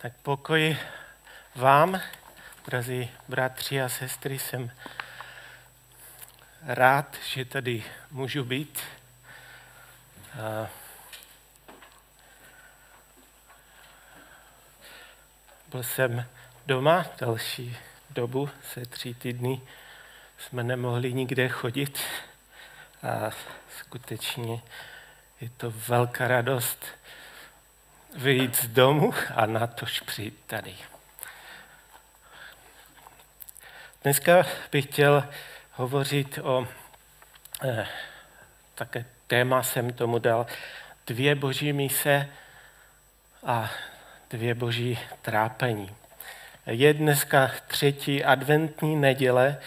Tak pokoj vám, drazí bratři a sestry, jsem rád, že tady můžu být. Byl jsem doma další dobu, se tři týdny jsme nemohli nikde chodit a skutečně je to velká radost vyjít z domu a na tož přijít tady. Dneska bych chtěl hovořit o, eh, také téma jsem tomu dal, dvě boží mise a dvě boží trápení. Je dneska třetí adventní neděle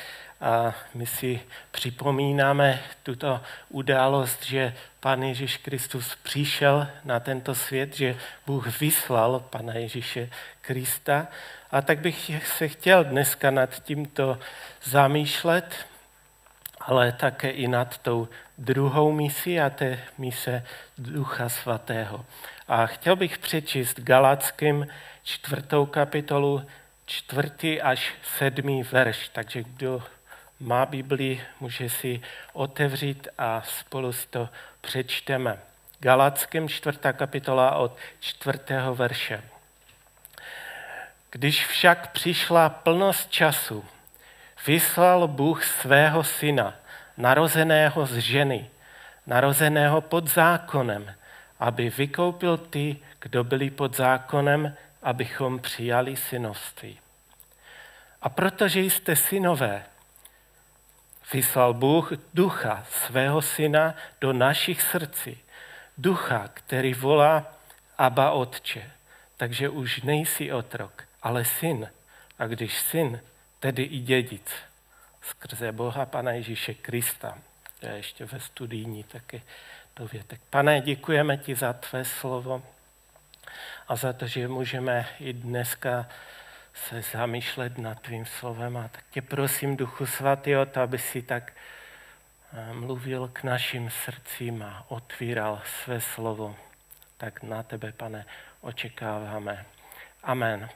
a my si připomínáme tuto událost, že Pán Ježíš Kristus přišel na tento svět, že Bůh vyslal Pana Ježíše Krista. A tak bych se chtěl dneska nad tímto zamýšlet, ale také i nad tou druhou misí a té mise Ducha Svatého. A chtěl bych přečíst Galackým čtvrtou kapitolu, čtvrtý až sedmý verš. Takže kdo má Bibli, může si otevřít a spolu si to přečteme. Galackým čtvrtá kapitola od čtvrtého verše. Když však přišla plnost času, vyslal Bůh svého syna, narozeného z ženy, narozeného pod zákonem, aby vykoupil ty, kdo byli pod zákonem, abychom přijali synovství. A protože jste synové, vyslal Bůh ducha svého syna do našich srdcí. Ducha, který volá Abba Otče. Takže už nejsi otrok, ale syn. A když syn, tedy i dědic. Skrze Boha Pana Ježíše Krista. To je ještě ve studijní taky dovětek. Pane, děkujeme ti za tvé slovo a za to, že můžeme i dneska se zamýšlet nad tvým slovem a tak tě prosím, Duchu Svatý, o to, aby si tak eh, mluvil k našim srdcím a otvíral své slovo. Tak na tebe, pane, očekáváme. Amen.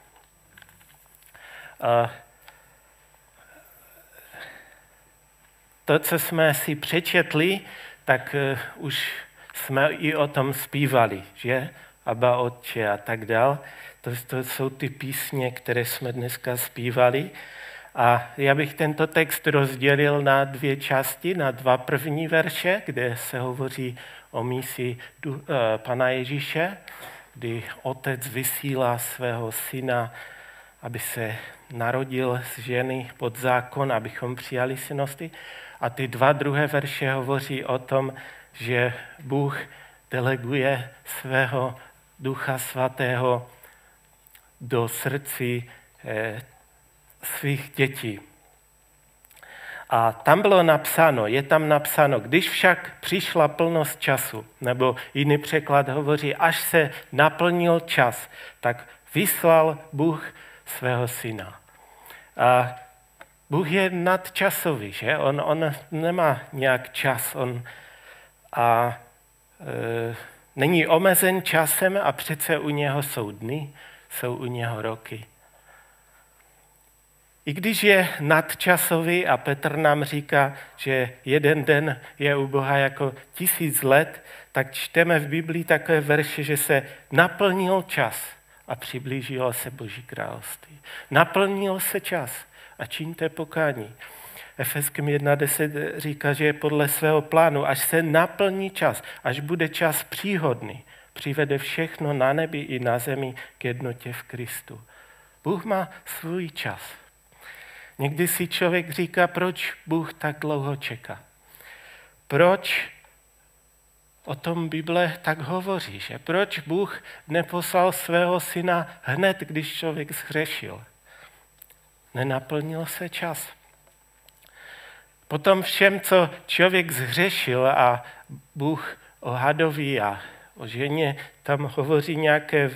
Eh, to, co jsme si přečetli, tak eh, už jsme i o tom zpívali, že? Aba Otče a tak dál. To, to jsou ty písně, které jsme dneska zpívali. A já bych tento text rozdělil na dvě části, na dva první verše, kde se hovoří o misi uh, Pana Ježíše, kdy otec vysílá svého syna, aby se narodil z ženy pod zákon, abychom přijali synosti. A ty dva druhé verše hovoří o tom, že Bůh deleguje svého ducha svatého do srdcí eh, svých dětí. A tam bylo napsáno, je tam napsáno, když však přišla plnost času, nebo jiný překlad hovoří, až se naplnil čas, tak vyslal Bůh svého syna. A Bůh je nadčasový, že? On, on nemá nějak čas, on a e, není omezen časem a přece u něho jsou dny, jsou u něho roky. I když je nadčasový a Petr nám říká, že jeden den je u Boha jako tisíc let, tak čteme v Biblii takové verše, že se naplnil čas a přiblížilo se Boží království. Naplnil se čas a čiňte pokání. Efeským 1.10 říká, že je podle svého plánu, až se naplní čas, až bude čas příhodný, přivede všechno na nebi i na zemi k jednotě v Kristu. Bůh má svůj čas. Někdy si člověk říká, proč Bůh tak dlouho čeká. Proč o tom Bible tak hovoří, že proč Bůh neposlal svého syna hned, když člověk zhřešil. Nenaplnil se čas. Potom všem, co člověk zhřešil a Bůh o hadovi a o ženě, tam hovoří nějaké,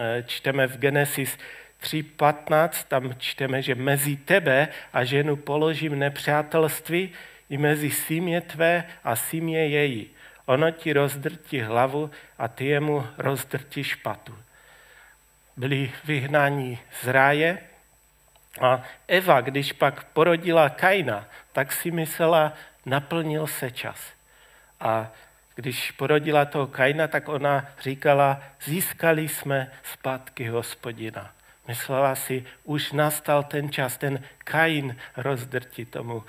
eh, čteme v Genesis 3.15, tam čteme, že mezi tebe a ženu položím nepřátelství i mezi símě tvé a símě její. Ono ti rozdrtí hlavu a ty jemu rozdrtí špatu. byli vyhnáni z ráje a Eva, když pak porodila Kaina, tak si myslela, naplnil se čas. A když porodila toho Kaina, tak ona říkala, získali jsme zpátky hospodina. Myslela si, už nastal ten čas, ten Kain rozdrti tomu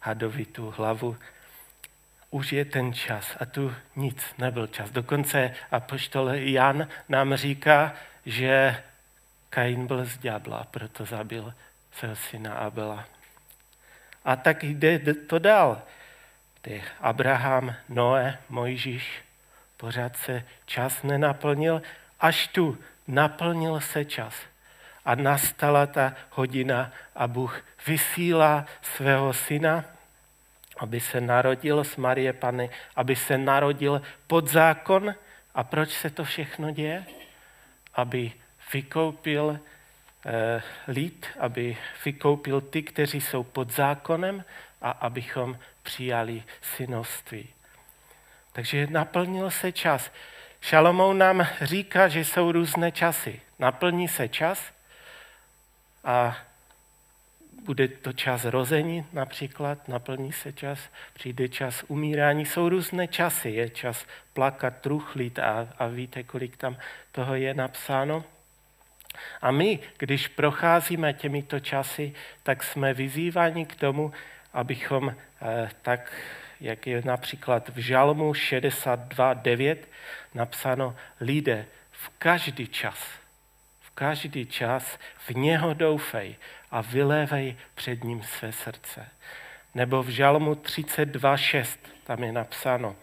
hadovi tu hlavu. Už je ten čas a tu nic nebyl čas. Dokonce apoštol Jan nám říká, že Kain byl z ďábla, proto zabil svého syna Abela. A tak jde to dál. Ty Abraham, Noé, Mojžíš, pořád se čas nenaplnil, až tu naplnil se čas. A nastala ta hodina a Bůh vysílá svého syna, aby se narodil z Marie Pany, aby se narodil pod zákon. A proč se to všechno děje? Aby vykoupil eh, lid, aby vykoupil ty, kteří jsou pod zákonem a abychom přijali synovství. Takže naplnil se čas. Šalomou nám říká, že jsou různé časy. Naplní se čas a bude to čas rození například, naplní se čas, přijde čas umírání, jsou různé časy, je čas plakat, truchlit a, a víte, kolik tam toho je napsáno. A my, když procházíme těmito časy, tak jsme vyzýváni k tomu, abychom eh, tak, jak je například v Žalmu 62.9 napsáno, lidé v každý čas, v každý čas v něho doufej a vylévej před ním své srdce. Nebo v Žalmu 32.6 tam je napsáno,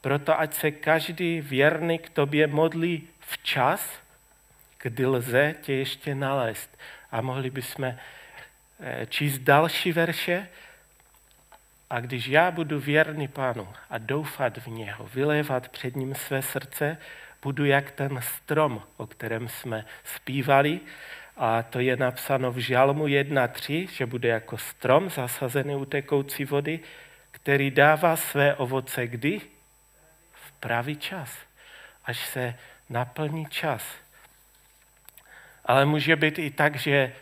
proto ať se každý věrný k tobě modlí včas, kdy lze tě ještě nalézt. A mohli bychom eh, číst další verše, a když já budu věrný pánu a doufat v něho, vylévat před ním své srdce, budu jak ten strom, o kterém jsme zpívali, a to je napsáno v Žalmu 1.3, že bude jako strom zasazený u tekoucí vody, který dává své ovoce kdy? V pravý čas, až se naplní čas. Ale může být i tak, že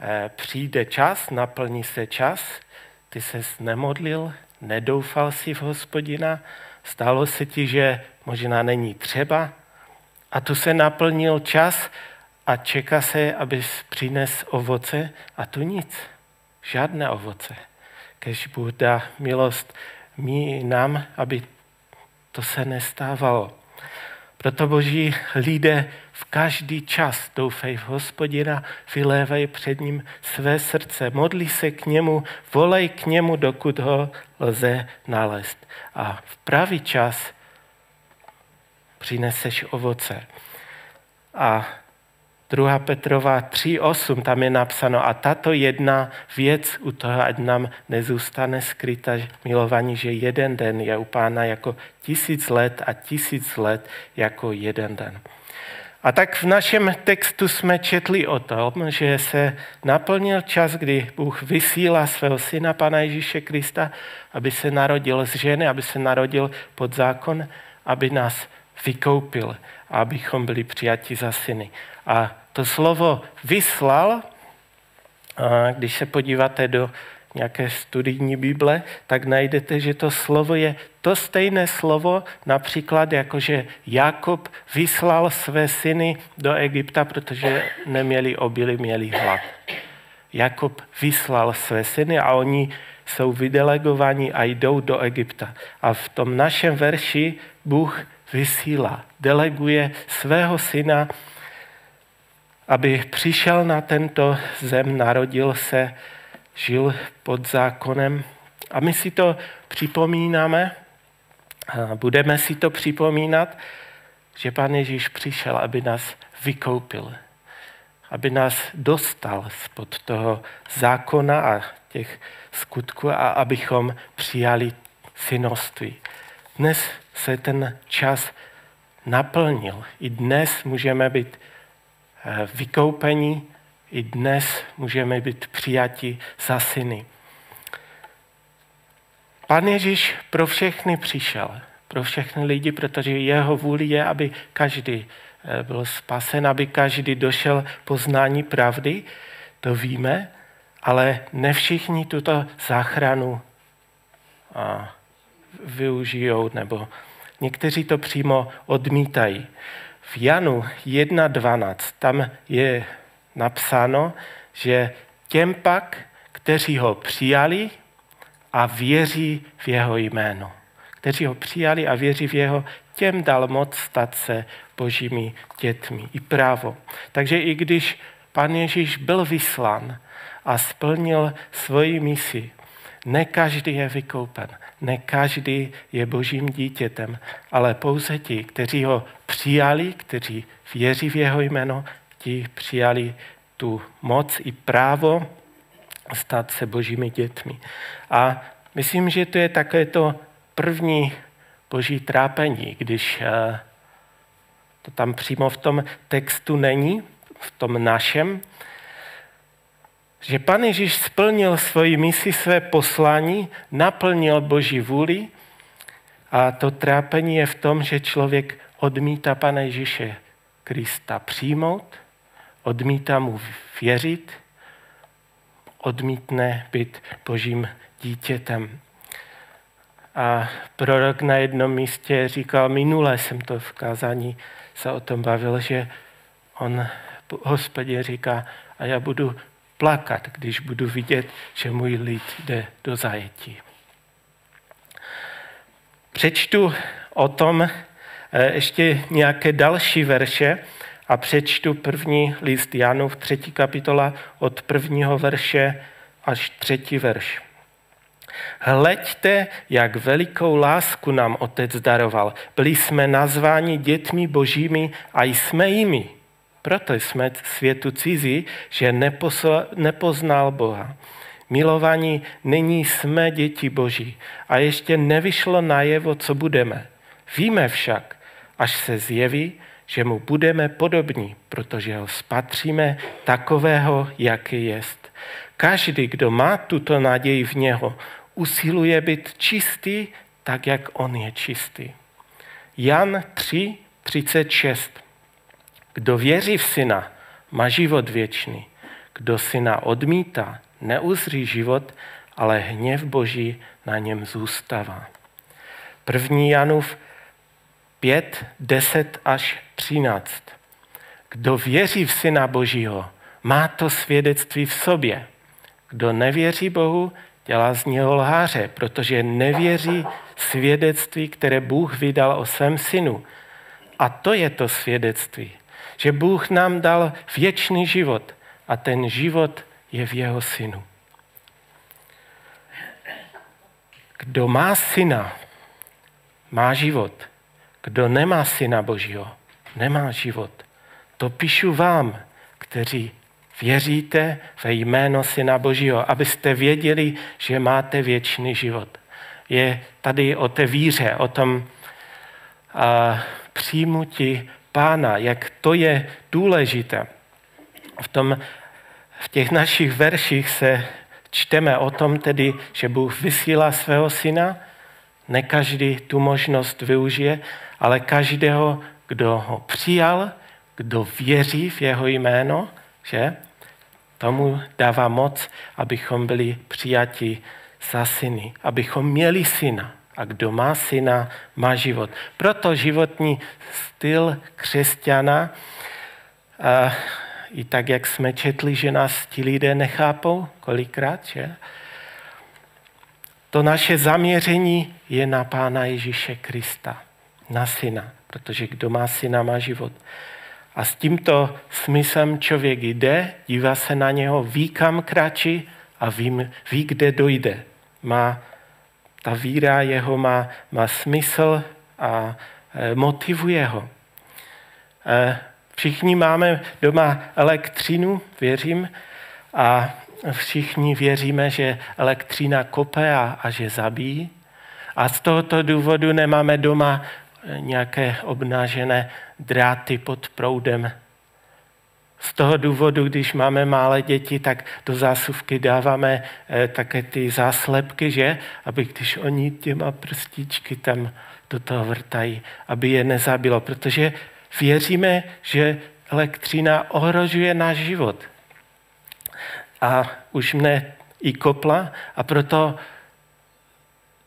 eh, přijde čas, naplní se čas, ty ses nemodlil, nedoufal si v hospodina, stalo se ti, že možná není třeba a tu se naplnil čas a čeká se, abys přines ovoce a tu nic, žádné ovoce. Kež Bůh dá milost mi nám, aby to se nestávalo. Proto boží lidé v každý čas doufej v hospodina, vylévej před ním své srdce, modli se k němu, volej k němu, dokud ho lze nalézt. A v pravý čas přineseš ovoce. A 2. Petrova 3.8, tam je napsáno, a tato jedna věc u toho, ať nám nezůstane skryta milovaní, že jeden den je u pána jako tisíc let a tisíc let jako jeden den. A tak v našem textu jsme četli o tom, že se naplnil čas, kdy Bůh vysílá svého syna, Pana Ježíše Krista, aby se narodil z ženy, aby se narodil pod zákon, aby nás vykoupil, abychom byli přijati za syny. A to slovo vyslal, když se podíváte do nějaké studijní Bible, tak najdete, že to slovo je to stejné slovo, například jako, že Jakob vyslal své syny do Egypta, protože neměli obily, měli hlad. Jakob vyslal své syny a oni jsou vydelegovaní a jdou do Egypta. A v tom našem verši Bůh vysílá, deleguje svého syna, aby přišel na tento zem, narodil se, žil pod zákonem. A my si to připomínáme, budeme si to připomínat, že Pán Ježíš přišel, aby nás vykoupil, aby nás dostal spod toho zákona a těch skutků a abychom přijali synoství. Dnes se ten čas naplnil. I dnes můžeme být eh, vykoupeni, i dnes můžeme být přijati za syny. Pan Ježíš pro všechny přišel, pro všechny lidi, protože jeho vůli je, aby každý eh, byl spasen, aby každý došel poznání pravdy, to víme, ale ne všichni tuto záchranu využijou, nebo někteří to přímo odmítají. V Janu 1.12 tam je napsáno, že těm pak, kteří ho přijali a věří v jeho jméno. Kteří ho přijali a věří v jeho, těm dal moc stát se božími dětmi i právo. Takže i když pan Ježíš byl vyslán a splnil svoji misi, ne každý je vykoupen, ne každý je božím dítětem, ale pouze ti, kteří ho přijali, kteří věří v jeho jméno, ti přijali tu moc i právo stát se božími dětmi. A myslím, že to je také to první boží trápení, když eh, to tam přímo v tom textu není, v tom našem, že Pan Ježíš splnil svoji misi, své poslání, naplnil Boží vůli a to trápení je v tom, že člověk odmítá Pana Ježíše Krista přijmout, odmítá mu věřit, odmítne být Božím dítětem. A prorok na jednom místě říkal, minule jsem to v kázání se o tom bavil, že on hospodě říká, a já budu plakat, když budu vidět, že můj lid jde do zajetí. Přečtu o tom eh, ještě nějaké další verše a přečtu první list v třetí kapitola od prvního verše až třetí verš. Hleďte, jak velikou lásku nám Otec daroval. Byli jsme nazváni dětmi božími a jsme jimi. Proto jsme světu cizí, že nepoznal Boha. Milovaní, nyní jsme děti Boží a ještě nevyšlo najevo, co budeme. Víme však, až se zjeví, že mu budeme podobní, protože ho spatříme takového, jaký jest. Každý, kdo má tuto naději v něho, usiluje být čistý, tak jak on je čistý. Jan 3, 36. Kdo věří v syna, má život věčný. Kdo syna odmítá, neuzří život, ale hněv Boží na něm zůstává. První Janův 5, 10 až 13. Kdo věří v Syna Božího, má to svědectví v sobě. Kdo nevěří Bohu, dělá z něho lháře, protože nevěří svědectví, které Bůh vydal o svém synu. A to je to svědectví, že Bůh nám dal věčný život a ten život je v jeho synu. Kdo má syna, má život. Kdo nemá syna Božího, nemá život. To píšu vám, kteří věříte ve jméno Syna Božího, abyste věděli, že máte věčný život. Je tady o té víře, o tom a, přijmutí pána, jak to je důležité. V, tom, v těch našich verších se čteme o tom tedy, že Bůh vysílá svého syna, ne každý tu možnost využije, ale každého, kdo ho přijal, kdo věří v jeho jméno, že tomu dává moc, abychom byli přijati za syny, abychom měli syna. A kdo má syna, má život. Proto životní styl křesťana, a i tak, jak jsme četli, že nás ti lidé nechápou kolikrát, že? To naše zaměření je na Pána Ježíše Krista, na syna, protože kdo má syna, má život. A s tímto smyslem člověk jde, dívá se na něho, ví, kam kračí a ví, ví kde dojde. Má, ta víra jeho má, má smysl a e, motivuje ho. E, všichni máme doma elektřinu, věřím, a všichni věříme, že elektřina kope a, a že zabíjí. A z tohoto důvodu nemáme doma nějaké obnažené dráty pod proudem. Z toho důvodu, když máme malé děti, tak do zásuvky dáváme eh, také ty záslepky, že? Aby když oni těma prstíčky tam do toho vrtají, aby je nezabilo. Protože věříme, že elektřina ohrožuje náš život. A už mne i kopla a proto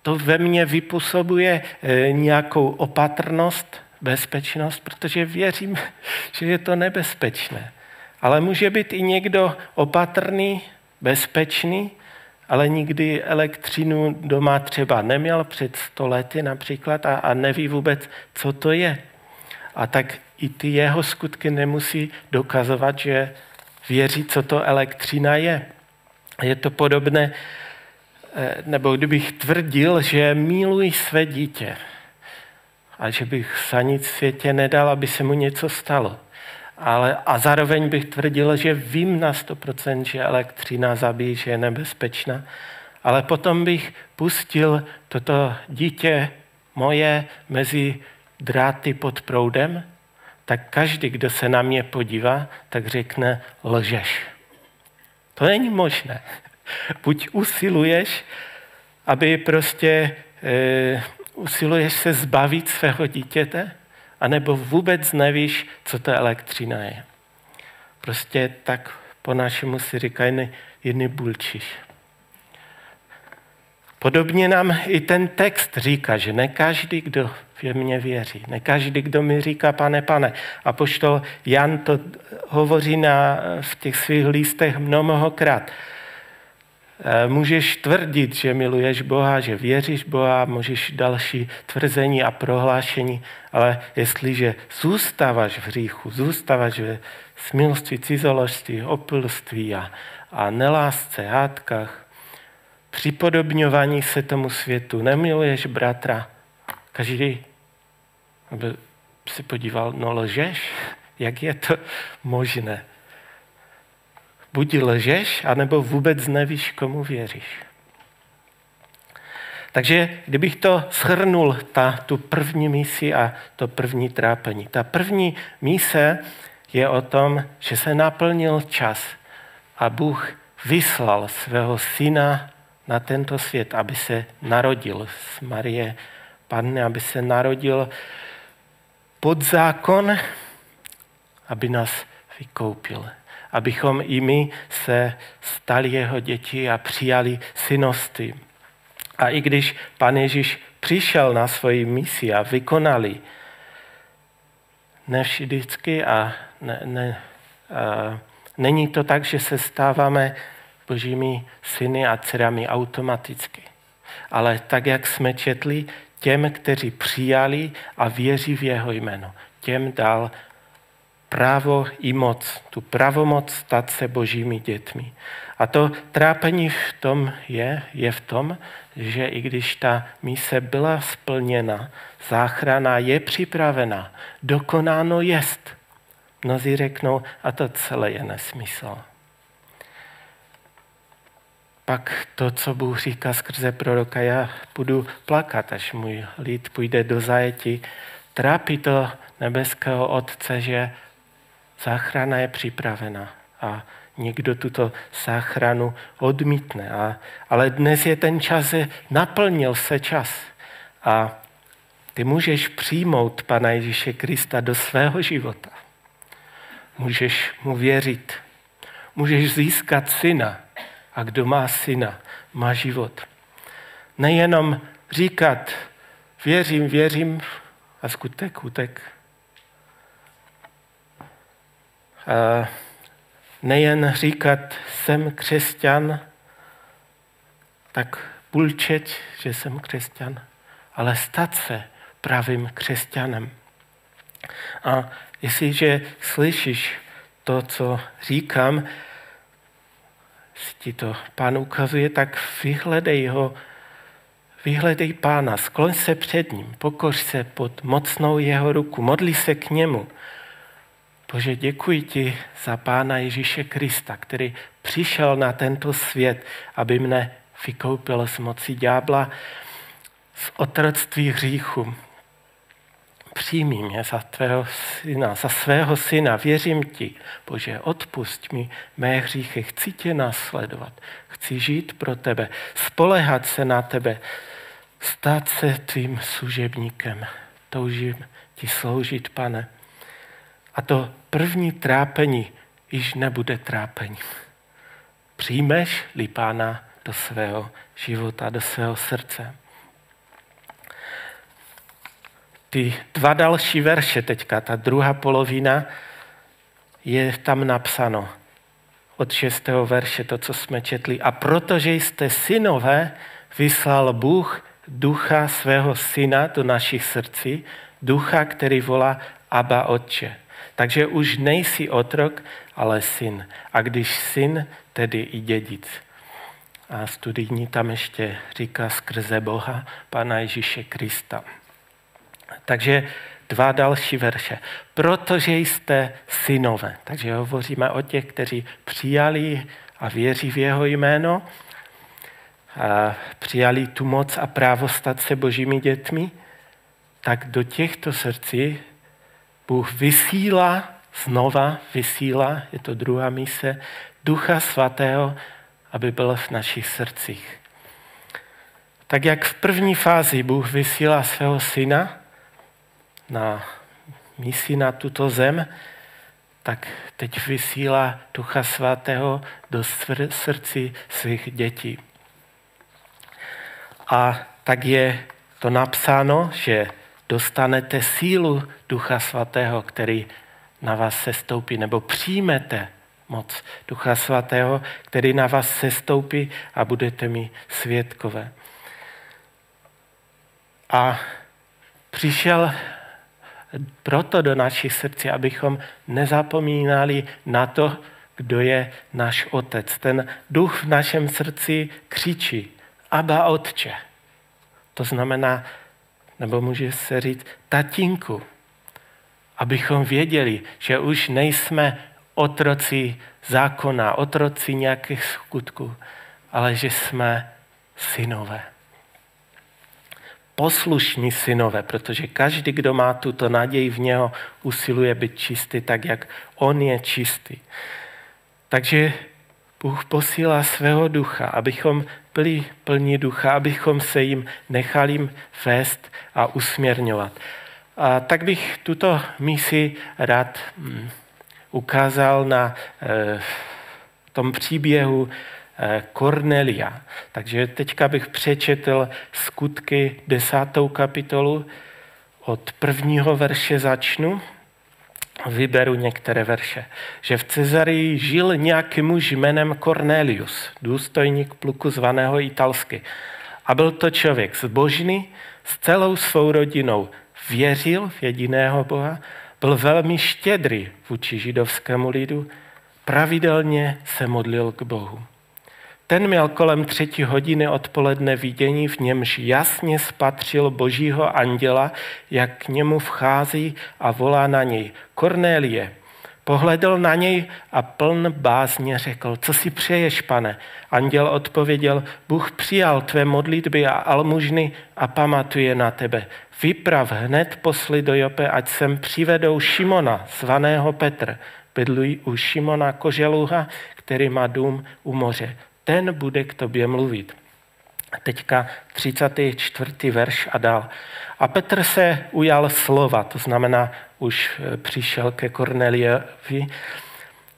to ve mně vypůsobuje eh, nějakou opatrnost, bezpečnost, protože věřím, že je to nebezpečné. Ale může být i někdo opatrný, bezpečný, ale nikdy elektřinu doma třeba neměl před stolety například a, a neví vůbec, co to je. A tak i ty jeho skutky nemusí dokazovat, že věří, co to elektřina je. Je to podobné, eh, nebo kdybych tvrdil, že miluji své dítě a že bych za nic světě nedal, aby se mu něco stalo. Ale, a zároveň bych tvrdil, že vím na 100%, že elektřina zabíjí, že je nebezpečná, ale potom bych pustil toto dítě moje mezi dráty pod proudem, tak každý, kdo se na mě podívá, tak řekne, lžeš. To není možné. Buď usiluješ, aby prostě e, usiluješ se zbavit svého dítěte, anebo vůbec nevíš, co to elektřina je. Prostě tak po našemu si říkají jedny bulčiš. Podobně nám i ten text říká, že ne každý, kdo v mě věří, ne každý, kdo mi říká, pane, pane. A poštol Jan to hovoří na, v těch svých listech mnohokrát. Eh, můžeš tvrdit, že miluješ Boha, že věříš Boha, můžeš další tvrzení a prohlášení, ale jestliže zůstáváš v hříchu, zůstáváš ve smilství, cizoložství, opilství a, a nelásce, hádkách, připodobňování se tomu světu, nemiluješ bratra, každý aby si podíval, no lžeš, jak je to možné? Buď lžeš, anebo vůbec nevíš, komu věříš. Takže kdybych to shrnul, ta, tu první misi a to první trápení. Ta první mise je o tom, že se naplnil čas a Bůh vyslal svého syna na tento svět, aby se narodil z Marie Panny, aby se narodil pod zákon, aby nás vykoupil abychom i my se stali jeho děti a přijali synosti. A i když pan Ježíš přišel na svoji misi a vykonali, ne vždycky a, ne, ne, a není to tak, že se stáváme božími syny a dcerami automaticky. Ale tak, jak jsme četli, těm, kteří přijali a věří v jeho jméno, těm dal právo i moc, tu pravomoc stát se božími dětmi. A to trápení v tom je, je v tom, že i když ta mise byla splněna, záchrana je připravena, dokonáno jest. Mnozí řeknou, a to celé je nesmysl. Pak to, co Bůh říká skrze proroka, já budu plakat, až můj lid půjde do zajetí. Trápí to nebeského Otce, že záchrana je připravena a někdo tuto záchranu odmítne. A, ale dnes je ten čas, naplnil se čas. A ty můžeš přijmout Pana Ježíše Krista do svého života. Můžeš mu věřit. Můžeš získat syna. A kdo má syna, má život. Nejenom říkat, věřím, věřím a skutek, utek nejen říkat, jsem křesťan, tak půlčet, že jsem křesťan, ale stát se pravým křesťanem. A jestliže slyšíš to, co říkám, ti to pán ukazuje, tak vyhledej ho, vyhledej pána, skloň se před ním, pokoř se pod mocnou jeho ruku, modli se k němu, Bože, děkuji ti za Pána Ježíše Krista, který přišel na tento svět, aby mne vykoupil z moci ďábla, z otroctví hříchu. Přijmi mě za tvého syna, za svého syna, věřím ti. Bože, odpust mi mé hříchy, chci tě následovat, chci žít pro tebe, spolehat se na tebe, stát se tvým služebníkem. Toužím ti sloužit, pane. A to první trápení již nebude trápení. Přijmeš-li pána do svého života, do svého srdce. Ty dva další verše teďka, ta druhá polovina, je tam napsáno od šestého verše, to, co jsme četli. A protože jste synové, vyslal Bůh ducha svého syna do našich srdcí, ducha, který volá Abba Otče. Takže už nejsi otrok, ale syn. A když syn, tedy i dědic. A studijní tam ještě říká skrze Boha, Pana Ježíše Krista. Takže dva další verše. Protože jste synové. Takže hovoříme o těch, kteří přijali a věří v jeho jméno, a přijali tu moc a právo stát se božími dětmi, tak do těchto srdcí Bůh vysílá, znova vysílá, je to druhá mise, Ducha Svatého, aby byl v našich srdcích. Tak jak v první fázi Bůh vysílá svého syna na misi na tuto zem, tak teď vysílá Ducha Svatého do srdcí svých dětí. A tak je to napsáno, že dostanete sílu Ducha Svatého, který na vás sestoupí, nebo přijmete moc Ducha Svatého, který na vás sestoupí a budete mi svědkové. A přišel proto do našich srdcí, abychom nezapomínali na to, kdo je náš otec. Ten duch v našem srdci křičí, Aba Otče. To znamená, nebo může se říct, tatínku, abychom věděli, že už nejsme otroci zákona, otroci nějakých skutků, ale že jsme synové. Poslušní synové, protože každý, kdo má tuto naději v něho, usiluje být čistý tak, jak on je čistý. Takže Bůh posílá svého ducha, abychom byli plní ducha, abychom se jim nechali vést a usměrňovat. A tak bych tuto misi rád hm, ukázal na eh, tom příběhu Kornelia. Eh, Takže teďka bych přečetl skutky desátou kapitolu. Od prvního verše začnu vyberu některé verše, že v Cezarii žil nějaký muž jménem Cornelius, důstojník pluku zvaného italsky. A byl to člověk zbožný, s celou svou rodinou věřil v jediného Boha, byl velmi štědrý vůči židovskému lidu, pravidelně se modlil k Bohu. Ten měl kolem třetí hodiny odpoledne vidění, v němž jasně spatřil božího anděla, jak k němu vchází a volá na něj. Kornélie, Pohledl na něj a pln bázně řekl, co si přeješ, pane? Anděl odpověděl, Bůh přijal tvé modlitby a almužny a pamatuje na tebe. Vyprav hned posly do Jope, ať sem přivedou Šimona, zvaného Petr. Bydlují u Šimona Koželuha, který má dům u moře ten bude k tobě mluvit. Teďka 34. verš a dál. A Petr se ujal slova, to znamená, už e, přišel ke Korneliovi.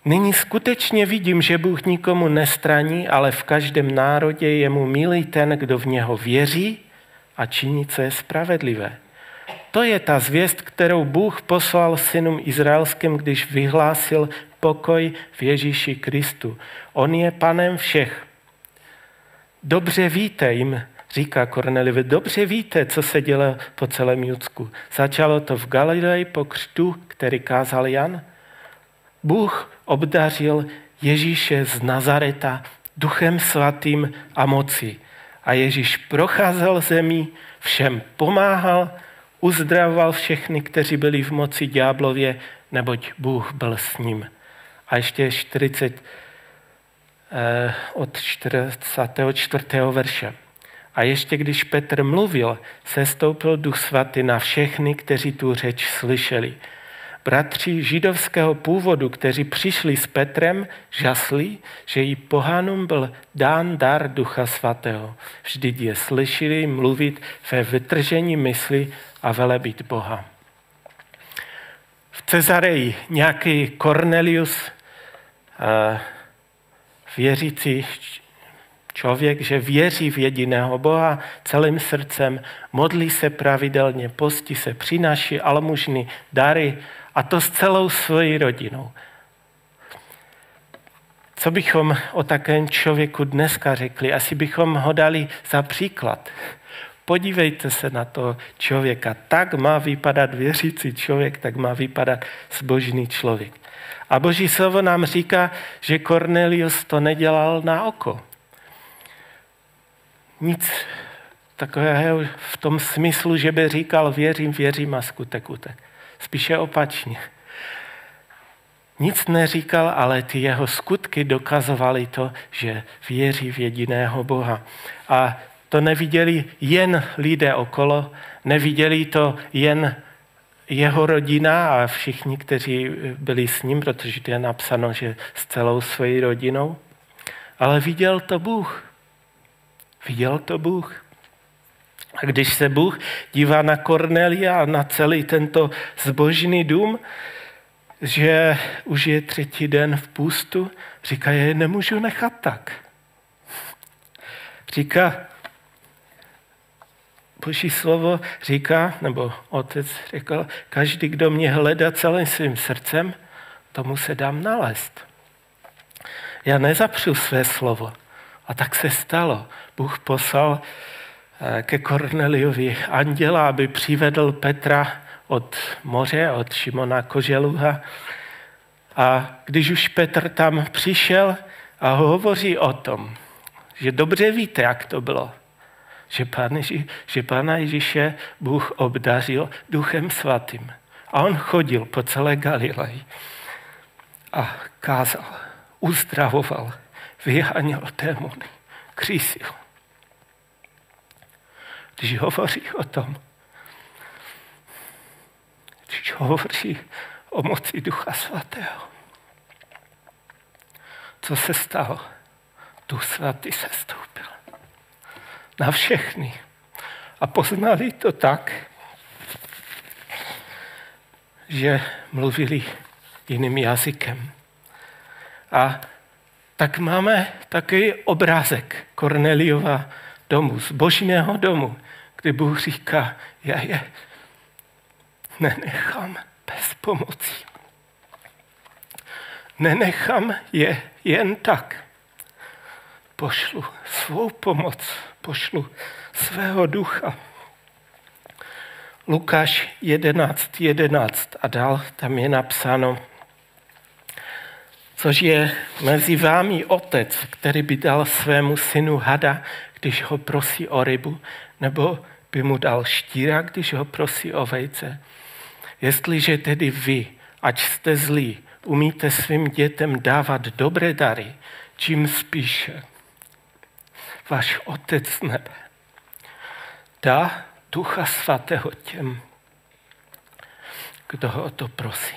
Nyní skutečně vidím, že Bůh nikomu nestraní, ale v každém národě je mu milý ten, kdo v něho věří a činí, co je spravedlivé. To je ta zvěst, kterou Bůh poslal synům izraelským, když vyhlásil pokoj v Ježíši Kristu. On je panem všech. Dobře víte, jim říká Korneliovi, dobře víte, co se dělo po celém Judsku. Začalo to v Galileji po křtu, který kázal Jan. Bůh obdařil Ježíše z Nazareta duchem svatým a moci. A Ježíš procházel zemí, všem pomáhal, uzdravoval všechny, kteří byli v moci ďáblově, neboť Bůh byl s ním. A ještě 40, eh, od 44. verše. A ještě když Petr mluvil, sestoupil duch svatý na všechny, kteří tu řeč slyšeli. Bratři židovského původu, kteří přišli s Petrem, žasli, že jí pohánům byl dán dar ducha svatého. Vždyť je slyšeli mluvit ve vytržení mysli a velebit Boha. V Cezareji nějaký Cornelius, eh, věřící člověk, že věří v jediného Boha celým srdcem, modlí se pravidelně, postí se, přináší almužny, dary a to s celou svojí rodinou. Co bychom o takovém člověku dneska řekli? Asi bychom ho dali za příklad. Podívejte se na to člověka. Tak má vypadat věřící člověk, tak má vypadat zbožný člověk. A Boží slovo nám říká, že Cornelius to nedělal na oko. Nic takového v tom smyslu, že by říkal věřím, věřím a skutek utek. Spíše opačně. Nic neříkal, ale ty jeho skutky dokazovaly to, že věří v jediného Boha. A to neviděli jen lidé okolo, neviděli to jen jeho rodina a všichni, kteří byli s ním, protože to je napsáno, že s celou svojí rodinou, ale viděl to Bůh. Viděl to Bůh. A když se Bůh dívá na Kornelia a na celý tento zbožný dům, že už je třetí den v půstu, říká, je nemůžu nechat tak. Říká, Boží slovo říká, nebo otec řekl, každý, kdo mě hledá celým svým srdcem, tomu se dám nalézt. Já nezapřu své slovo. A tak se stalo. Bůh poslal eh, ke Korneliovi anděla, aby přivedl Petra od moře, od Šimona Koželuha. A když už Petr tam přišel a hovoří o tom, že dobře víte, jak to bylo, že, pán Ježí, že Pána Ježíše Bůh obdařil duchem svatým. A on chodil po celé Galileji a kázal, uzdravoval, vyháněl démony, křísil. Když hovoří o tom, když hovoří o moci Ducha Svatého, co se stalo? Duch Svatý se stoupil na všechny. A poznali to tak, že mluvili jiným jazykem. A tak máme takový obrázek Korneliova domu, z božného domu, kdy Bůh říká, já je nenechám bez pomoci. Nenechám je jen tak. Pošlu svou pomoc, pošlu svého ducha. Lukáš 11, 11 a dál tam je napsáno, což je mezi vámi otec, který by dal svému synu hada, když ho prosí o rybu, nebo by mu dal štíra, když ho prosí o vejce. Jestliže tedy vy, ať jste zlí, umíte svým dětem dávat dobré dary, čím spíše váš Otec nebe dá Ducha Svatého těm, kdo ho o to prosí.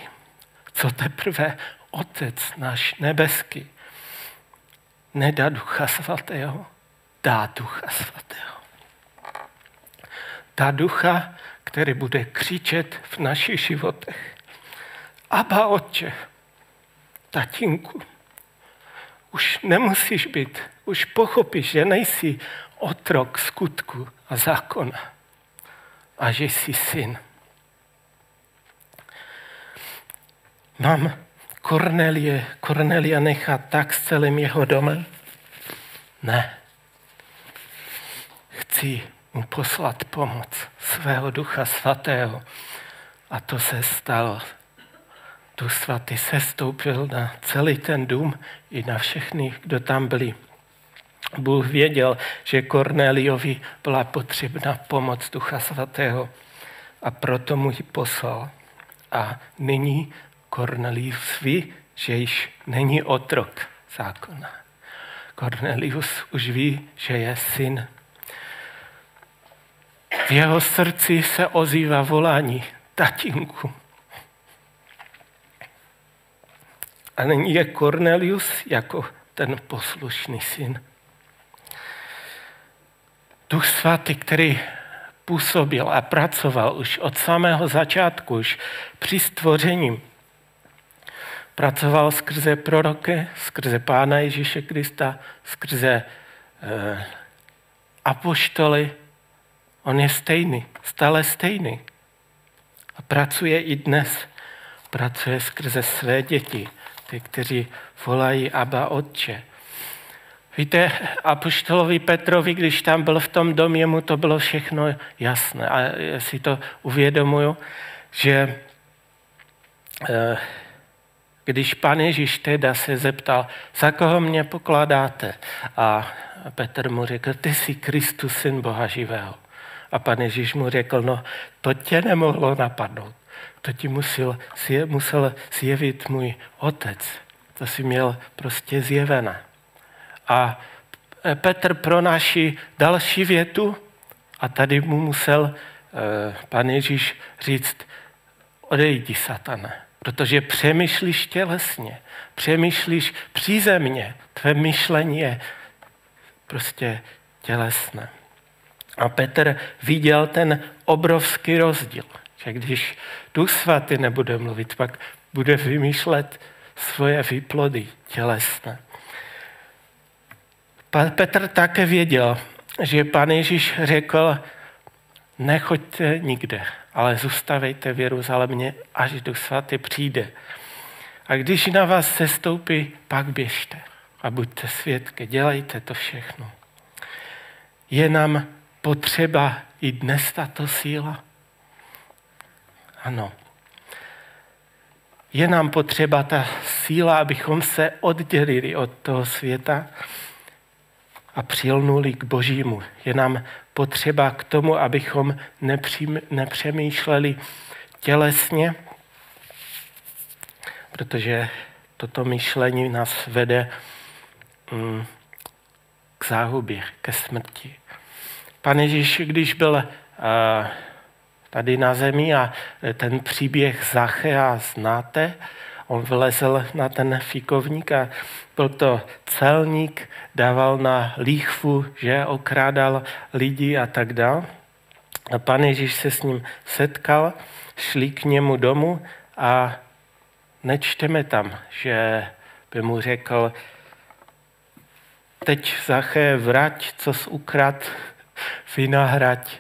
Co teprve Otec náš nebeský nedá Ducha Svatého, dá Ducha Svatého. Dá Ducha, který bude křičet v našich životech. Aba Otče, tatínku, už nemusíš být, už pochopíš, že nejsi otrok skutku a zákona a že jsi syn. Mám Kornelie, Kornelia nechat tak s celým jeho domem? Ne. Chci mu poslat pomoc svého ducha svatého. A to se stalo Duch svatý stoupil na celý ten dům i na všechny, kdo tam byli. Bůh věděl, že Korneliovi byla potřebná pomoc Ducha Svatého a proto mu ji poslal. A nyní Kornelius ví, že již není otrok zákona. Kornelius už ví, že je syn. V jeho srdci se ozývá volání tatínku. A není je Cornelius jako ten poslušný syn. Duch svatý, který působil a pracoval už od samého začátku, už při stvoření. Pracoval skrze proroky, skrze Pána Ježíše Krista, skrze eh, apoštoly. On je stejný, stále stejný. A pracuje i dnes. Pracuje skrze své děti, ty, kteří volají Abba Otče. Víte, apoštolovi Petrovi, když tam byl v tom domě, mu to bylo všechno jasné. A já si to uvědomuju, že eh, když pan Ježíš teda se zeptal, za koho mě pokládáte? A Petr mu řekl, ty jsi Kristus, syn Boha živého. A pan Ježíš mu řekl, no to tě nemohlo napadnout. To ti musel, musel zjevit můj otec. To si měl prostě zjevené. A Petr pronáší další větu a tady mu musel eh, pan Ježíš říct, odejdi, satane, protože přemýšlíš tělesně, přemýšlíš přízemně, tvé myšlení je prostě tělesné. A Petr viděl ten obrovský rozdíl, že když Duch svatý nebude mluvit, pak bude vymýšlet svoje výplody tělesné. Petr také věděl, že pan Ježíš řekl, nechoďte nikde, ale zůstavejte v Jeruzalémě, až Duch svatý přijde. A když na vás se stoupí, pak běžte a buďte svědky, dělejte to všechno. Je nám potřeba i dnes tato síla? Ano. Je nám potřeba ta síla, abychom se oddělili od toho světa a přilnuli k Božímu. Je nám potřeba k tomu, abychom nepřemýšleli tělesně, protože toto myšlení nás vede mm, k záhubě, ke smrti. Pane Ježíš, když byl tady na zemi a ten příběh Zachea znáte, on vylezl na ten fikovník a byl to celník, dával na líchvu, že okrádal lidi a tak dále. A pan Ježíš se s ním setkal, šli k němu domů a nečteme tam, že by mu řekl, teď Zaché vrať, co jsi ukrad, vynahrať.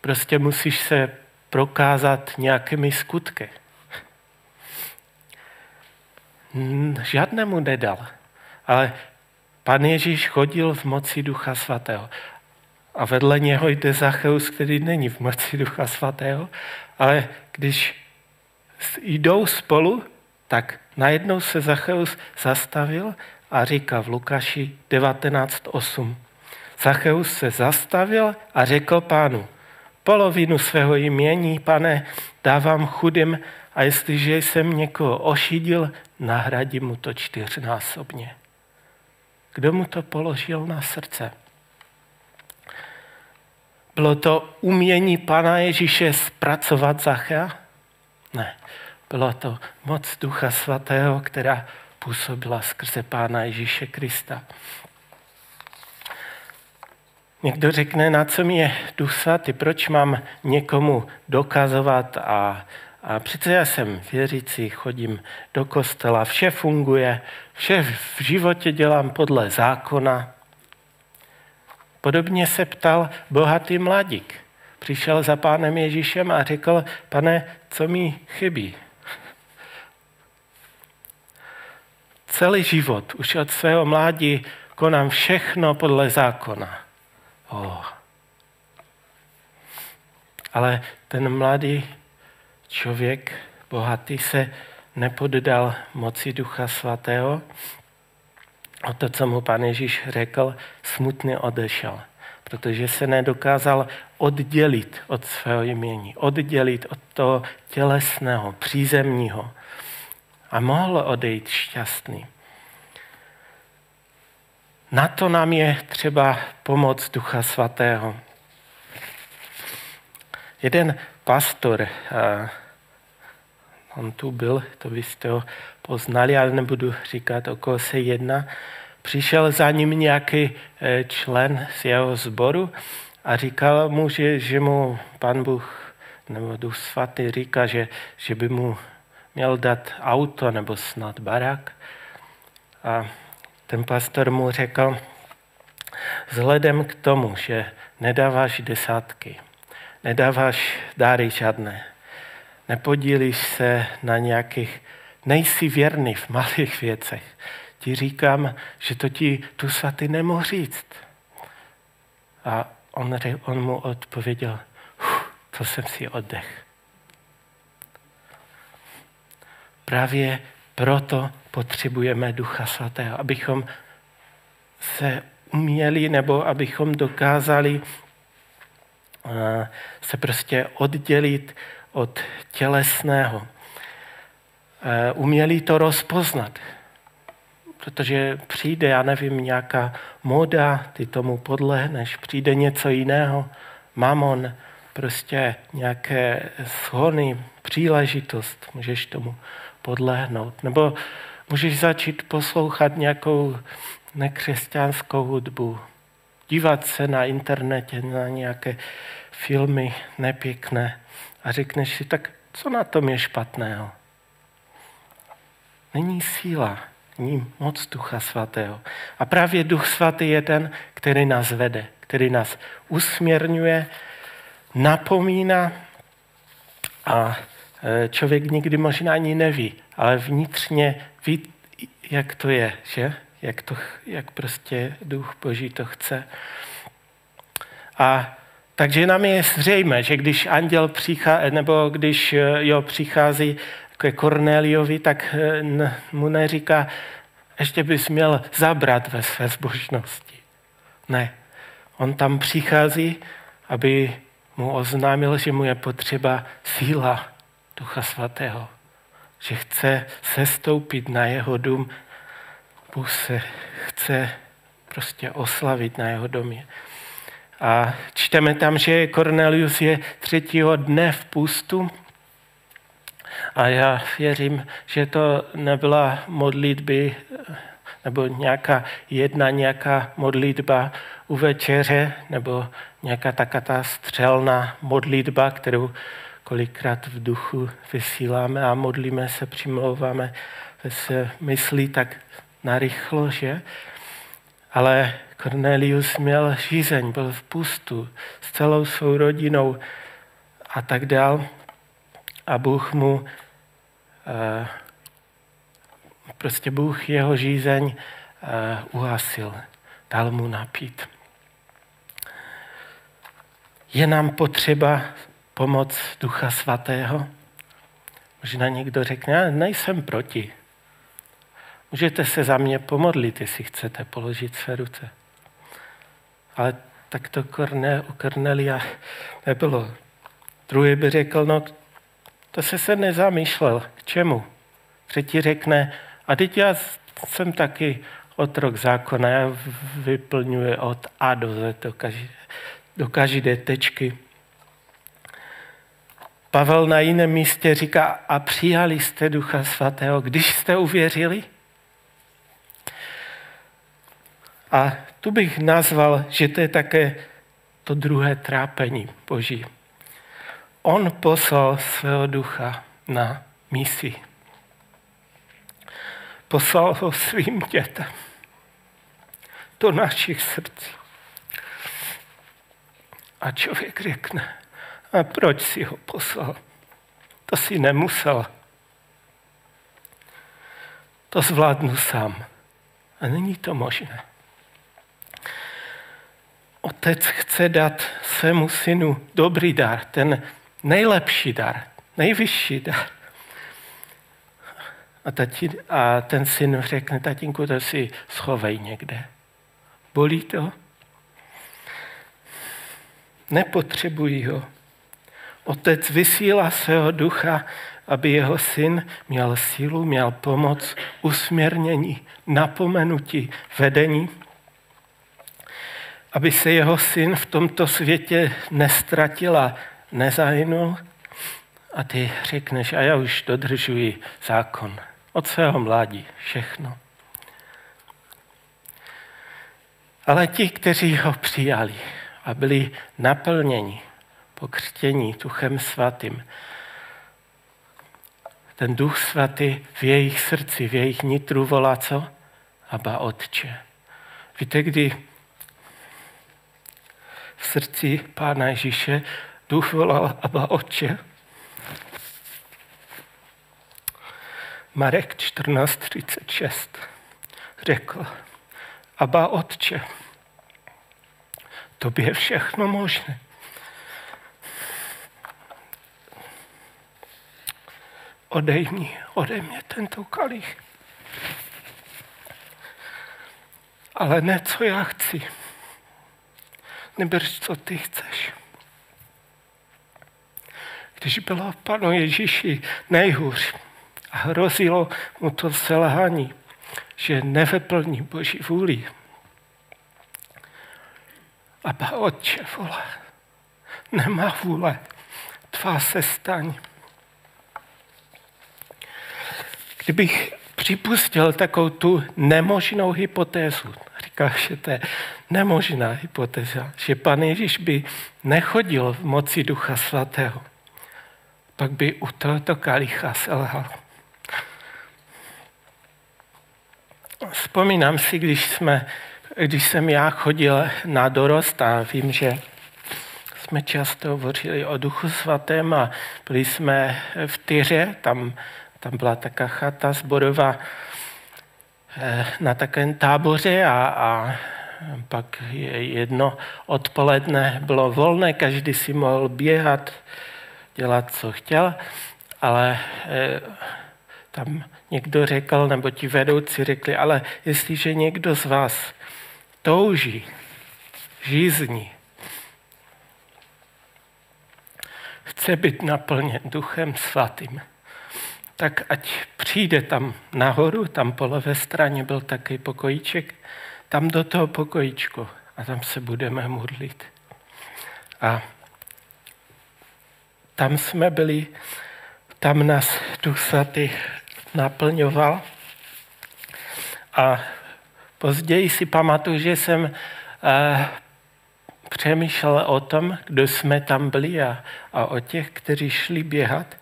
Prostě musíš se prokázat nějakými skutky. Žádnému nedal. Ale pan Ježíš chodil v moci Ducha Svatého. A vedle něho jde Zacheus, který není v moci Ducha Svatého, ale když jdou spolu, tak najednou se Zacheus zastavil a říká v Lukáši 19.8. Zacheus se zastavil a řekl pánu, polovinu svého jmění, pane, dávám chudým a jestliže jsem někoho ošidil, nahradím mu to čtyřnásobně. Kdo mu to položil na srdce? Bylo to umění Pana Ježíše zpracovat Zachea? Ne. Bylo to moc Ducha Svatého, která působila skrze Pána Ježíše Krista. Někdo řekne, na co mi je Duch Svatý, proč mám někomu dokazovat a a přece já jsem věřící, chodím do kostela, vše funguje, vše v životě dělám podle zákona. Podobně se ptal bohatý mladík. Přišel za pánem Ježíšem a řekl, pane, co mi chybí? Celý život, už od svého mládí, konám všechno podle zákona. Oh. Ale ten mladý člověk bohatý se nepoddal moci Ducha Svatého. O to, co mu pan Ježíš řekl, smutně odešel, protože se nedokázal oddělit od svého jmění, oddělit od toho tělesného, přízemního a mohl odejít šťastný. Na to nám je třeba pomoc Ducha Svatého. Jeden pastor, on tu byl, to byste ho poznali, ale nebudu říkat, o koho se jedná. Přišel za ním nějaký e, člen z jeho sboru a říkal mu, že, že mu pan Bůh nebo Duch Svatý říká, že, že by mu měl dát auto nebo snad barák. A ten pastor mu řekl, vzhledem k tomu, že nedáváš desátky, nedáváš dáry žádné, nepodílíš se na nějakých, nejsi věrný v malých věcech, ti říkám, že to ti tu svatý nemohl říct. A on, on mu odpověděl, to jsem si oddech. Právě proto potřebujeme Ducha Svatého, abychom se uměli nebo abychom dokázali eh, se prostě oddělit od tělesného. Eh, uměli to rozpoznat, protože přijde, já nevím, nějaká moda, ty tomu podlehneš, přijde něco jiného, mamon, prostě nějaké shony, příležitost, můžeš tomu podlehnout. Nebo můžeš začít poslouchat nějakou nekřesťanskou hudbu, dívat se na internetě na nějaké filmy nepěkné a řekneš si, tak co na tom je špatného? Není síla, není moc Ducha Svatého. A právě Duch Svatý je ten, který nás vede, který nás usměrňuje, napomíná a e, člověk nikdy možná ani neví, ale vnitřně ví, jak to je, že? Jak, to, jak prostě duch Boží to chce. A takže nám je zřejmé, že když anděl přichází, nebo když e, jo, přichází ke Korneliovi, tak e, mu neříká, ještě bys měl zabrat ve své zbožnosti. Ne, on tam přichází, aby mu oznámil, že mu je potřeba síla Ducha Svatého, že chce sestoupit na jeho dům, Bůh se chce prostě oslavit na jeho domě. A čteme tam, že Cornelius je třetího dne v pustu a já věřím, že to nebyla modlitby nebo nějaká jedna nějaká modlitba u večeře, nebo nějaká taká ta střelná modlitba, kterou kolikrát v duchu vysíláme a modlíme se, přimlouváme se myslí tak narychlo, že? Ale Cornelius měl žízeň, byl v pustu s celou svou rodinou a tak dál. A Bůh mu eh, prostě Bůh jeho žízeň uh, uhasil, dal mu napít. Je nám potřeba pomoc Ducha Svatého? Možná někdo řekne, já nejsem proti. Můžete se za mě pomodlit, jestli chcete položit své ruce. Ale tak to Korne, u Kornelia nebylo. Druhý by řekl, no to se se nezamýšlel. K čemu? Třetí řekne, a teď já jsem taky otrok zákona, já vyplňuji od A do Z, do každé, do každé tečky. Pavel na jiném místě říká, a přijali jste Ducha Svatého, když jste uvěřili? A tu bych nazval, že to je také to druhé trápení Boží. On poslal svého ducha na misi poslal ho svým dětem do našich srdcí. A člověk řekne, a proč si ho poslal? To si nemusel. To zvládnu sám. A není to možné. Otec chce dát svému synu dobrý dar, ten nejlepší dar, nejvyšší dar. A, tati, a ten syn řekne, tatínku, to si schovej někde. Bolí to? Nepotřebují ho. Otec vysílá svého ducha, aby jeho syn měl sílu, měl pomoc, usměrnění, napomenutí, vedení, aby se jeho syn v tomto světě nestratil a nezahynul. A ty řekneš, a já už dodržuji zákon. Od svého mládí všechno. Ale ti, kteří ho přijali, a byli naplněni pokřtění Duchem Svatým. Ten Duch Svatý v jejich srdci, v jejich nitru volá co? Aba Otče. Víte, kdy srdci Pána Ježíše duch volal Aba Otče? Marek 14.36 řekl, Aba Otče, tobě je všechno možné. Odejmi ode mě tento kalich. Ale ne, co já chci. Nebrž, co ty chceš. Když bylo panu Ježíši nejhůř a hrozilo mu to selhání, že nevyplní Boží vůli. A otče volá, nemá vůle, tvá se staň. Kdybych připustil takovou tu nemožnou hypotézu, říká, že to je nemožná hypotéza, že pan Ježíš by nechodil v moci Ducha Svatého, pak by u tohoto kalicha selhal. Vzpomínám si, když, jsme, když jsem já chodil na dorost a vím, že jsme často hovořili o Duchu Svatém a byli jsme v Tyře, tam, tam byla taká chata zborová eh, na takovém táboře a, a pak jedno odpoledne. Bylo volné, každý si mohl běhat, dělat, co chtěl, ale eh, tam někdo řekl, nebo ti vedoucí řekli, ale jestliže někdo z vás touží, žízní, chce být naplněn duchem svatým, tak ať přijde tam nahoru, tam po levé straně byl takový pokojíček, tam do toho pokojíčku a tam se budeme modlit. A tam jsme byli, tam nás Duch Svatý naplňoval. A později si pamatuju, že jsem eh, přemýšlel o tom, kdo jsme tam byli a, a o těch, kteří šli běhat.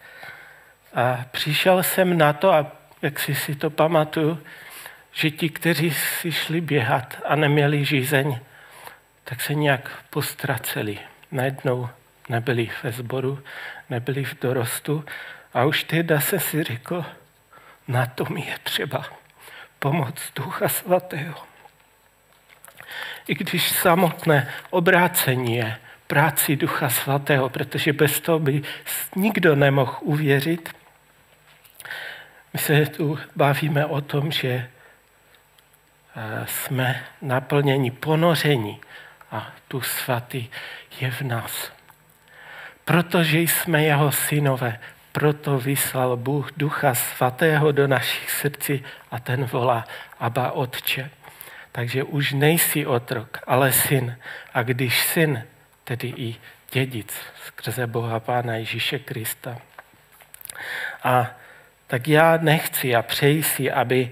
A přišel jsem na to, a jak si si to pamatuju, že ti, kteří si šli běhat a neměli žízeň, tak se nějak postraceli. Najednou nebyli ve sboru, nebyli v dorostu a už teda se si řekl, na tom je třeba pomoc Ducha Svatého. I když samotné obrácení je práci Ducha Svatého, protože bez toho by nikdo nemohl uvěřit. My se tu bavíme o tom, že jsme naplněni ponoření a tu svatý je v nás. Protože jsme jeho synové, proto vyslal Bůh Ducha Svatého do našich srdcí a ten volá Aba Otče. Takže už nejsi otrok, ale syn. A když syn, tedy i dědic skrze Boha Pána Ježíše Krista. A tak já nechci a přeji si, aby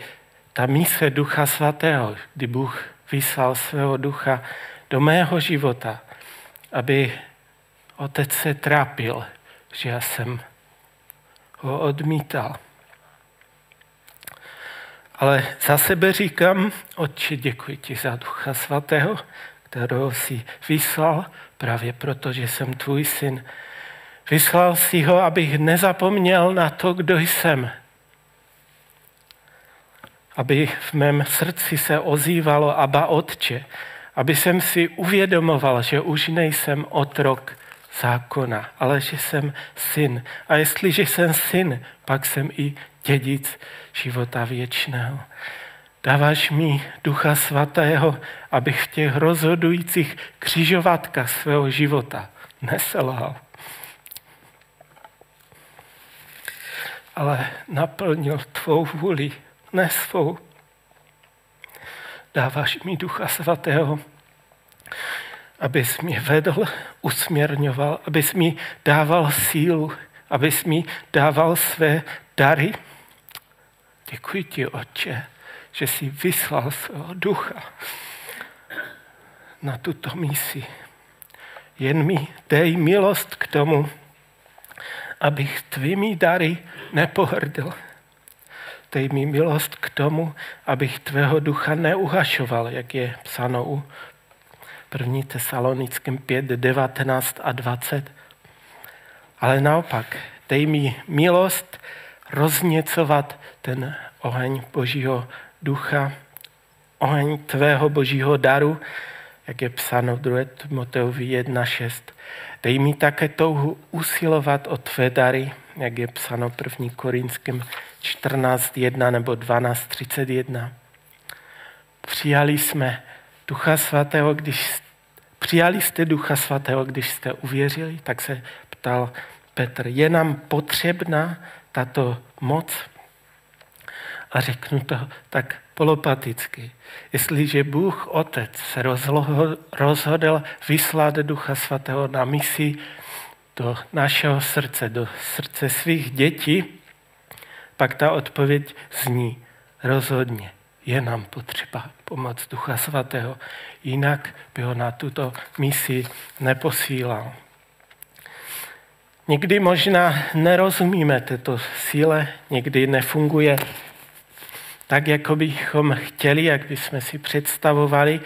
ta mise Ducha Svatého, kdy Bůh vyslal svého ducha do mého života, aby otec se trápil, že já jsem ho odmítal. Ale za sebe říkám, Otče, děkuji ti za Ducha Svatého, kterého si vyslal právě proto, že jsem tvůj syn. Vyslal si ho, abych nezapomněl na to, kdo jsem. Aby v mém srdci se ozývalo Aba Otče. Aby jsem si uvědomoval, že už nejsem otrok zákona, ale že jsem syn. A jestliže jsem syn, pak jsem i dědic života věčného. Dáváš mi Ducha Svatého, abych v těch rozhodujících křižovatkách svého života neselhal. Ale naplnil tvou vůli, ne svou. Dáváš mi Ducha Svatého, abys mě vedl, usměrňoval, abys mi dával sílu, abys mi dával své dary. Děkuji ti, Otče, že jsi vyslal svého ducha na tuto misi, jen mi dej milost k tomu, abych tvými dary nepohrdl. Dej mi milost k tomu, abych tvého ducha neuhašoval, jak je psáno u 1. Tesalonickém 5, 19 a 20. Ale naopak, dej mi milost rozněcovat ten oheň Božího ducha, oheň tvého Božího daru, jak je psáno v 2. Timoteovi 1.6. Dej mi také touhu usilovat o tvé dary, jak je psáno 1. Korinským 14.1 nebo 12.31. Přijali jsme Ducha Svatého, když přijali jste Ducha Svatého, když jste uvěřili, tak se ptal Petr, je nám potřebná tato moc? A řeknu to tak polopaticky. Jestliže Bůh Otec se rozhodl vyslat Ducha Svatého na misi do našeho srdce, do srdce svých dětí, pak ta odpověď zní rozhodně. Je nám potřeba pomoc Ducha Svatého, jinak by ho na tuto misi neposílal. Někdy možná nerozumíme této síle, někdy nefunguje tak, jako bychom chtěli, jak bychom si představovali,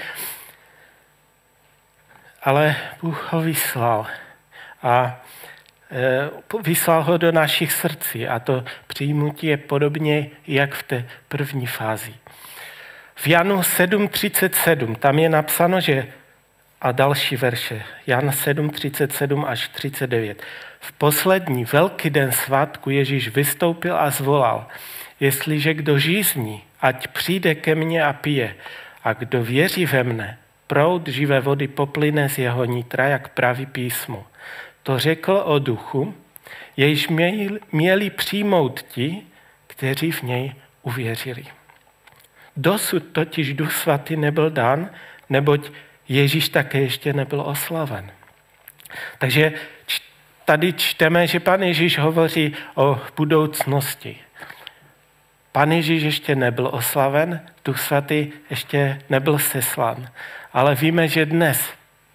ale Bůh ho vyslal a e, vyslal ho do našich srdcí a to přijmutí je podobně jak v té první fázi. V Janu 7.37 tam je napsáno, že a další verše, Jan 7.37 až 39. V poslední velký den svátku Ježíš vystoupil a zvolal – Jestliže kdo žízní, ať přijde ke mně a pije, a kdo věří ve mne, proud živé vody poplyne z jeho nitra, jak praví písmo. To řekl o duchu, jejíž měli přijmout ti, kteří v něj uvěřili. Dosud totiž duch svatý nebyl dán, neboť Ježíš také ještě nebyl oslaven. Takže tady čteme, že pan Ježíš hovoří o budoucnosti. Pan Ježíš ještě nebyl oslaven, Duch Svatý ještě nebyl seslan. Ale víme, že dnes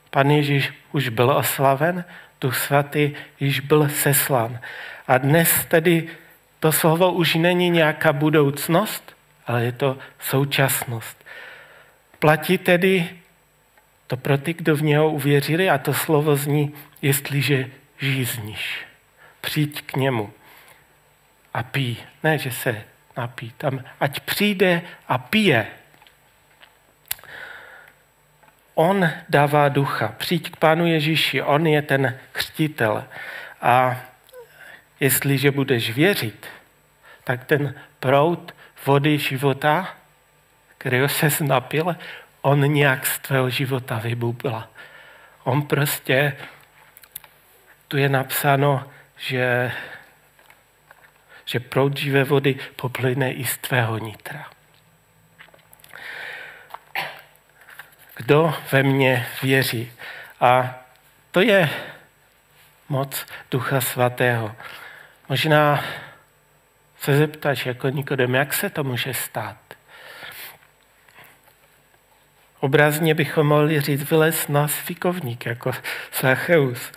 Pan Ježíš už byl oslaven, Duch Svatý již byl seslan. A dnes tedy to slovo už není nějaká budoucnost, ale je to současnost. Platí tedy to pro ty, kdo v něho uvěřili a to slovo zní, jestliže žízníš. Přijď k němu a pí. Ne, že se napít. Ať přijde a pije. On dává ducha. Přijď k Pánu Ježíši, on je ten křtitel. A jestliže budeš věřit, tak ten proud vody života, kterého se napil, on nějak z tvého života vybubla. On prostě, tu je napsáno, že že proud živé vody poplyne i z tvého nitra. Kdo ve mně věří? A to je moc Ducha Svatého. Možná se zeptáš jako Nikodem, jak se to může stát? Obrazně bychom mohli říct, vylez nás fikovník, jako Sacheus.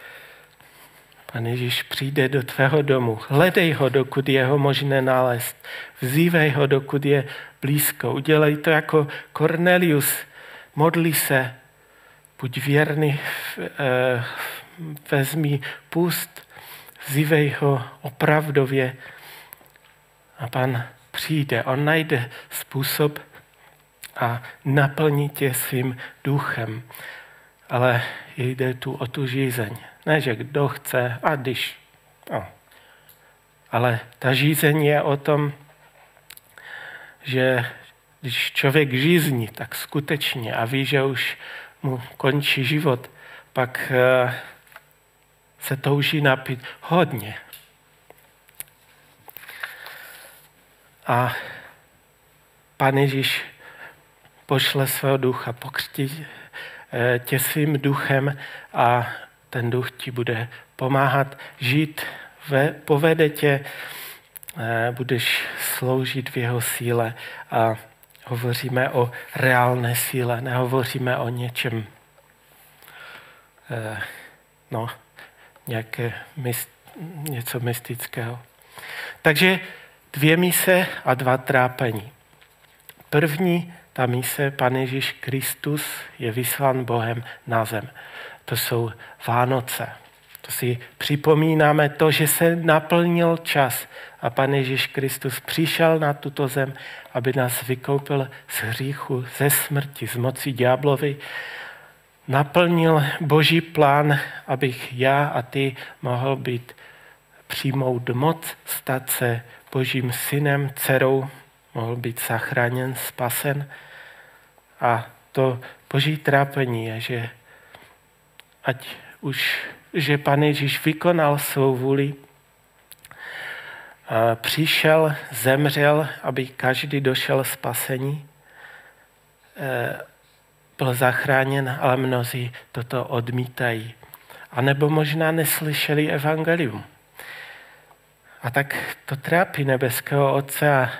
Pan Ježíš přijde do tvého domu. Hledej ho, dokud je ho možné nalézt. Vzývej ho, dokud je blízko. Udělej to jako Cornelius. Modli se. Buď věrný, eh, vezmi pust. Vzývej ho opravdově. A pan přijde. On najde způsob a naplní tě svým duchem. Ale jde tu o tu žízeň. Ne, že kdo chce a když. No. Ale ta žízeň je o tom, že když člověk žízní, tak skutečně a ví, že už mu končí život, pak eh, se touží napít hodně. A Pan Ježíš pošle svého ducha, pokřtí eh, tě svým duchem a ten duch ti bude pomáhat žít, ve, povede tě, eh, budeš sloužit v jeho síle a hovoříme o reálné síle, nehovoříme o něčem, eh, no, nějaké myst, něco mystického. Takže dvě mise a dva trápení. První, ta mise, Pan Ježíš Kristus je vyslán Bohem na zem. To jsou Vánoce. To si připomínáme to, že se naplnil čas a Pan Ježíš Kristus přišel na tuto zem, aby nás vykoupil z hříchu, ze smrti, z moci ďáblovi. Naplnil boží plán, abych já a ty mohl být přijmout moc, stát se božím synem, dcerou, mohl být zachráněn, spasen. A to boží trápení je, že ať už, že Pan Ježíš vykonal svou vůli, přišel, zemřel, aby každý došel spasení, e, byl zachráněn, ale mnozí toto odmítají. A nebo možná neslyšeli evangelium. A tak to trápí nebeského Otce,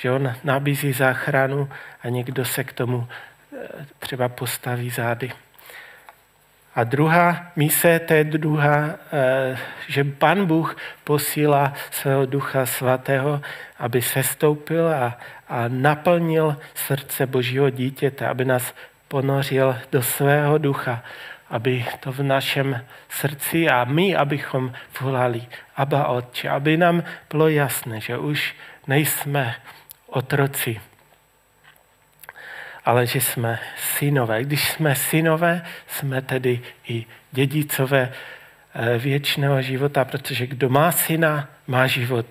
že on nabízí záchranu a někdo se k tomu e, třeba postaví zády. A druhá mise, to je druhá, eh, že Pan Bůh posílá svého ducha svatého, aby se stoupil a, a naplnil srdce Božího dítěte, aby nás ponořil do svého ducha, aby to v našem srdci a my, abychom volali Abba Otče, aby nám bylo jasné, že už nejsme otroci ale že jsme synové. Když jsme synové, jsme tedy i dědicové eh, věčného života, protože kdo má syna, má život.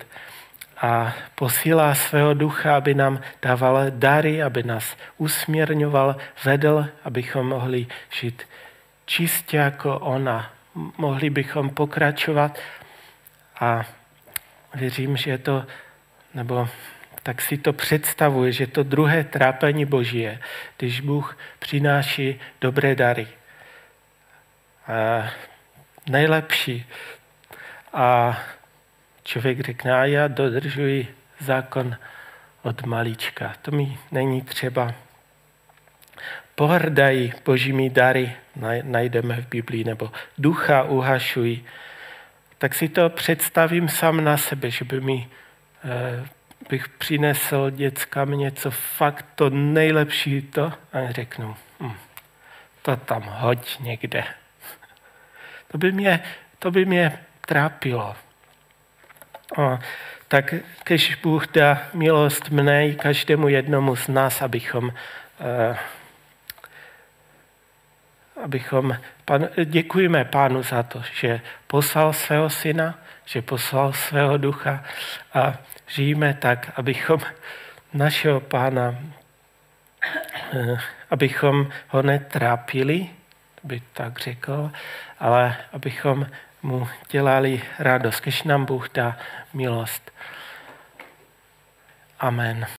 A posílá svého ducha, aby nám dával dary, aby nás usměrňoval, vedl, abychom mohli žít čistě jako ona. Mohli bychom pokračovat a věřím, že to, nebo tak si to představuje, že to druhé trápení Boží je, když Bůh přináší dobré dary. A nejlepší. A člověk řekne, a já dodržuji zákon od malička. To mi není třeba. Pohrdají božími dary, najdeme v Biblii, nebo ducha uhašují. Tak si to představím sám na sebe, že by mi eh, bych přinesl dětskám něco fakt to nejlepší to a řeknu, hm, to tam hoď někde. To by mě, to by mě trápilo. A, tak když Bůh dá milost mne i každému jednomu z nás, abychom, uh, abychom pan, děkujeme Pánu za to, že poslal svého syna, že poslal svého ducha a žijeme tak, abychom našeho pána, eh, abychom ho netrápili, by tak řekl, ale abychom mu dělali radost, když nám Bůh dá milost. Amen.